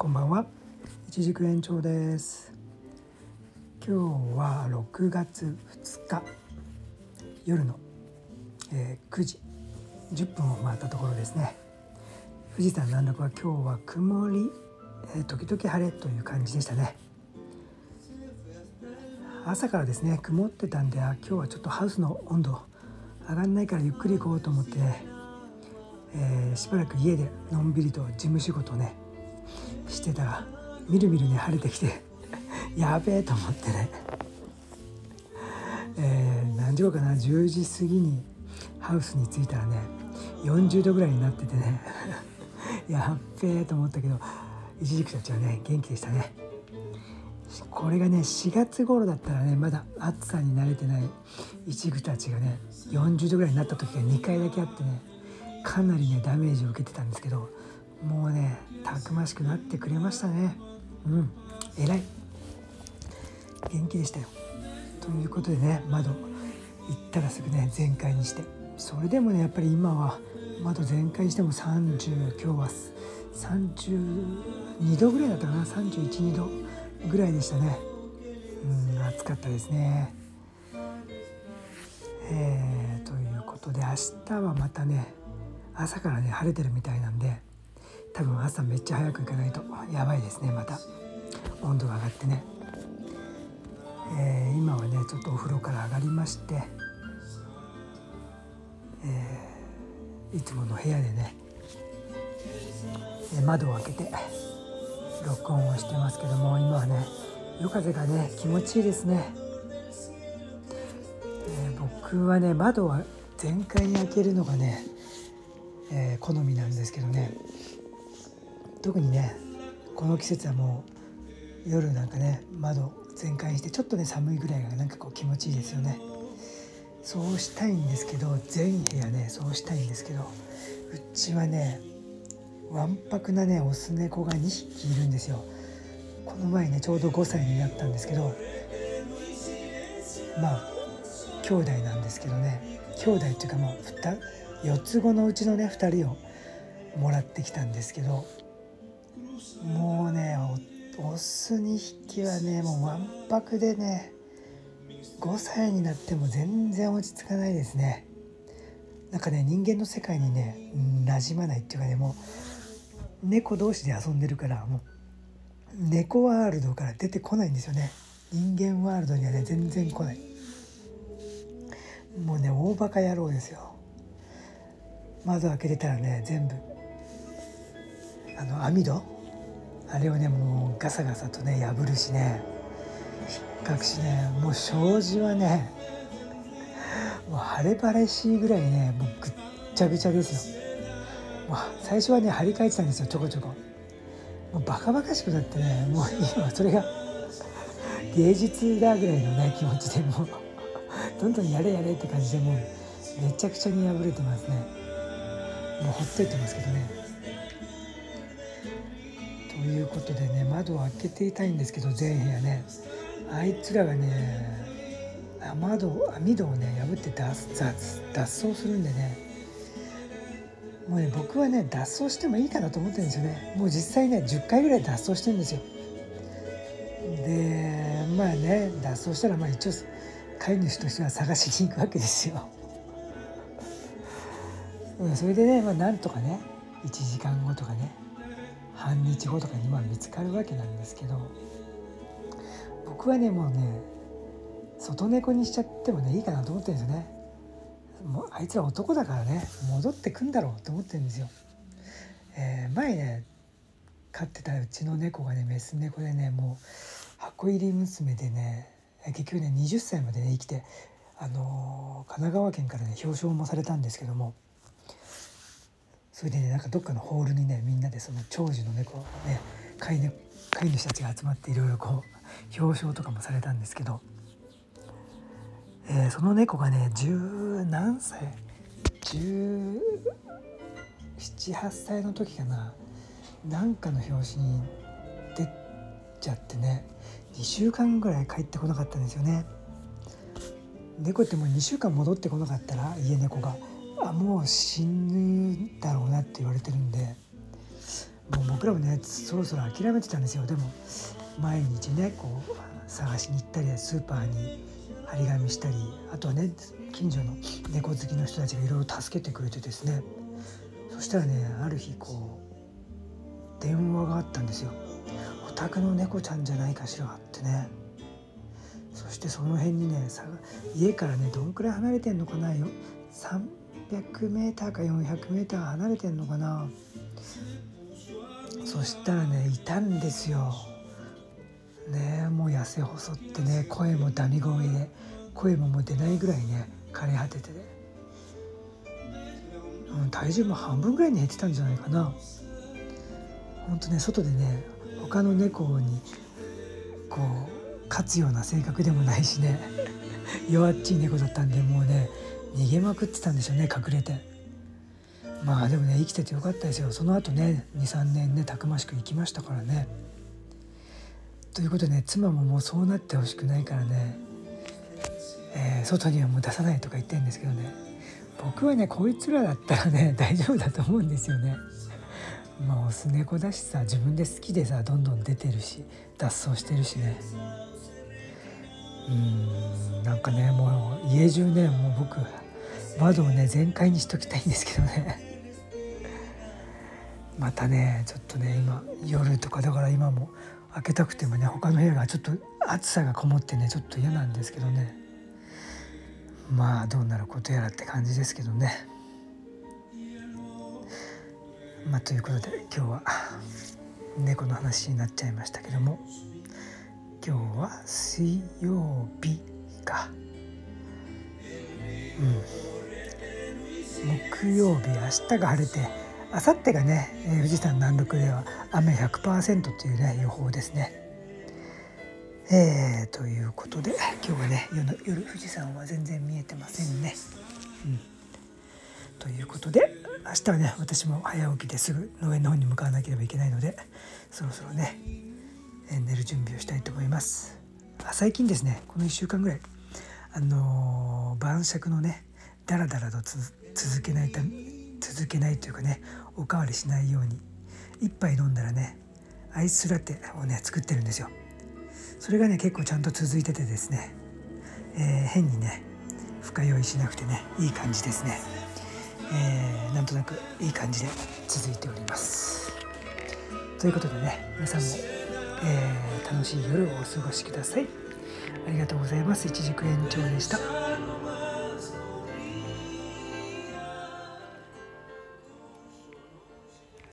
こんばんは。一軸延長です。今日は6月2日夜の、えー、9時10分を回ったところですね。富士山南麓は今日は曇り、えー、時々晴れという感じでしたね。朝からですね曇ってたんで今日はちょっとハウスの温度上がんないからゆっくり行こうと思ってね、えー、しばらく家でのんびりと事務仕事をねしてたらみるみるね晴れてきて やべえと思ってね、え、何時頃かな？10時過ぎにハウスに着いたらね40度ぐらいになっててね。やっべえと思ったけどイチジクたちはね元気でしたね。これがね4月頃だったらねまだ暑さに慣れてないイチジクたちがね40度ぐらいになった時が2回だけあってねかなりねダメージを受けてたんですけどもうねたくましくなってくれましたね。うん偉い。元気でしたよ。ということでね窓行ったらすぐね全開にして。それでもねやっぱり今は窓全開にしても30今日は32度ぐらいだったかな？312度ぐらいでしたね。うん暑かったですね。えー、ということで明日はまたね朝からね晴れてるみたいなんで多分朝めっちゃ早く行かないと。やばいですねまた。温度が上がってね、えー、今はねちょっとお風呂から上がりまして、えー、いつもの部屋でね窓を開けて録音をしてますけども今はね夜風がね気持ちいいですね、えー、僕はね窓は全開に開けるのがね、え、好みなんですけどね。特にねこの季節はもう夜なんかね窓全開してちょっとね寒いぐらいがなんかこう気持ちいいですよね。そうしたいんですけど全部屋ねそうしたいんですけどうちはねわんぱくなねオス猫が2匹いるんですよ。この前ねちょうど5歳になったんですけどまあ兄弟なんですけどね兄弟っていうかもう4つ子のうちのね2人をもらってきたんですけどもうねオス2匹はねもうわんぱくでね5歳になっても全然落ち着かないですね。なんかね人間の世界にね馴染まないっていうかねもう猫同士で遊んでるからもう猫ワールドから出てこないんですよね。人間ワールドにはね全然来ない。もうね大バカ野郎ですよ。窓開けてたらね全部あの網戸あれをねもうガサガサとね破るしね。引っかくしねもう障子はねもう晴れ晴れしいぐらいねもうぐっちゃぐちゃですよ。もう最初はね張り替えてたんですよちょこちょこ。もうバカバカしくなってねもう今それが芸術だぐらいのね気持ちでもうどんどんやれやれって感じでもうめちゃくちゃに破れてますね。もうほっといてますけどね。いうことでね窓を開けていたいんですけど全部屋ね。あいつらがね窓網戸をね破って脱脱走するんでね。もうね僕はね脱走してもいいかなと思ってるんですよね。もう実際ね10回ぐらい脱走してるんですよ。でまあね脱走したらまあ一応飼い主としては探しに行くわけですよ。それでね、まあ、なんとかね1時間後とかね。半日後とかにまあ見つかるわけなんですけど僕はねもうね外猫にしちゃってもねいいかなと思ってるんですよね。もうあいつら男だからね戻ってくんだろうと思ってるんですよ、えー、前ね飼ってたうちの猫がねメス猫でねもう箱入り娘でね結局ね20歳までね生きてあのー、神奈川県からね表彰もされたんですけどもそれでねなんかどっかのホールにねみんなでその長寿の猫ね飼い,、飼い主たちが集まっていろいろこう表彰とかもされたんですけど、えー、その猫がね十何歳1718歳の時かななんかの表紙に出ちゃってね2週間ぐらい帰ってこなかったんですよね。猫ってもう2週間戻ってこなかったら家猫があもう死ぬだろうなって言われてるんでもう僕らもねそろそろ諦めてたんですよ。でも毎日ねこう探しに行ったりスーパーに張り紙したりあとはね近所の猫好きの人たちがいろいろ助けてくれてですね。そしたらねある日こう電話があったんですよ「お宅の猫ちゃんじゃないかしら」ってね。そしてその辺にね家からねどんくらい離れてんのかなよ。300m か 400m 離れてんのかな？そしたらねいたんですよ。ねもう痩せ細ってね声もダミ声で声ももう出ないぐらいね枯れ果ててね。うん、体重も半分ぐらいに減ってたんじゃないかな。ほんとね外でね他の猫にこう勝つような性格でもないしね。弱っちい猫だったんでもうね逃げまくってたんでしょうね隠れて。まあでもね生きててよかったですよ。その後ね23年ねたくましく生きましたからね。ということでね妻ももうそうなってほしくないからね、えー、外にはもう出さないとか言ってるんですけどね。僕はねこいつらだったらね 大丈夫だと思うんですよね。まあオス猫だしさ自分で好きでさどんどん出てるし脱走してるしね。うん。なんかねもう家中ねもう僕窓をね全開にしときたいんですけどね。またねちょっとね今夜とかだから今も開けたくてもね他の部屋がちょっと暑さがこもってねちょっと嫌なんですけどね。まあどうなることやらって感じですけどね。まあということで今日は猫の話になっちゃいましたけども。今日は水曜日か。うん、木曜日明日が晴れて明後日がね、えー、富士山南麓では雨100%というね予報ですね。えー、ということで今日はね夜富士山は全然見えてませんね。うん、ということで明日はね私も早起きですぐ農園の方に向かわなければいけないのでそろそろね、寝る準備をしたいと思います。あ最近ですねこの1週間ぐらいあのー、晩酌のねダラダラと続けないた続けないというかねおかわりしないように1杯飲んだらねアイスラテをね作ってるんですよ。それがね結構ちゃんと続いててですね、えー、変にね深酔いしなくてねいい感じですね、えー、なんとなくいい感じで続いておりますということでね皆さんも、えー、楽しい夜をお過ごしください。ありがとうございます。一軸延長でした。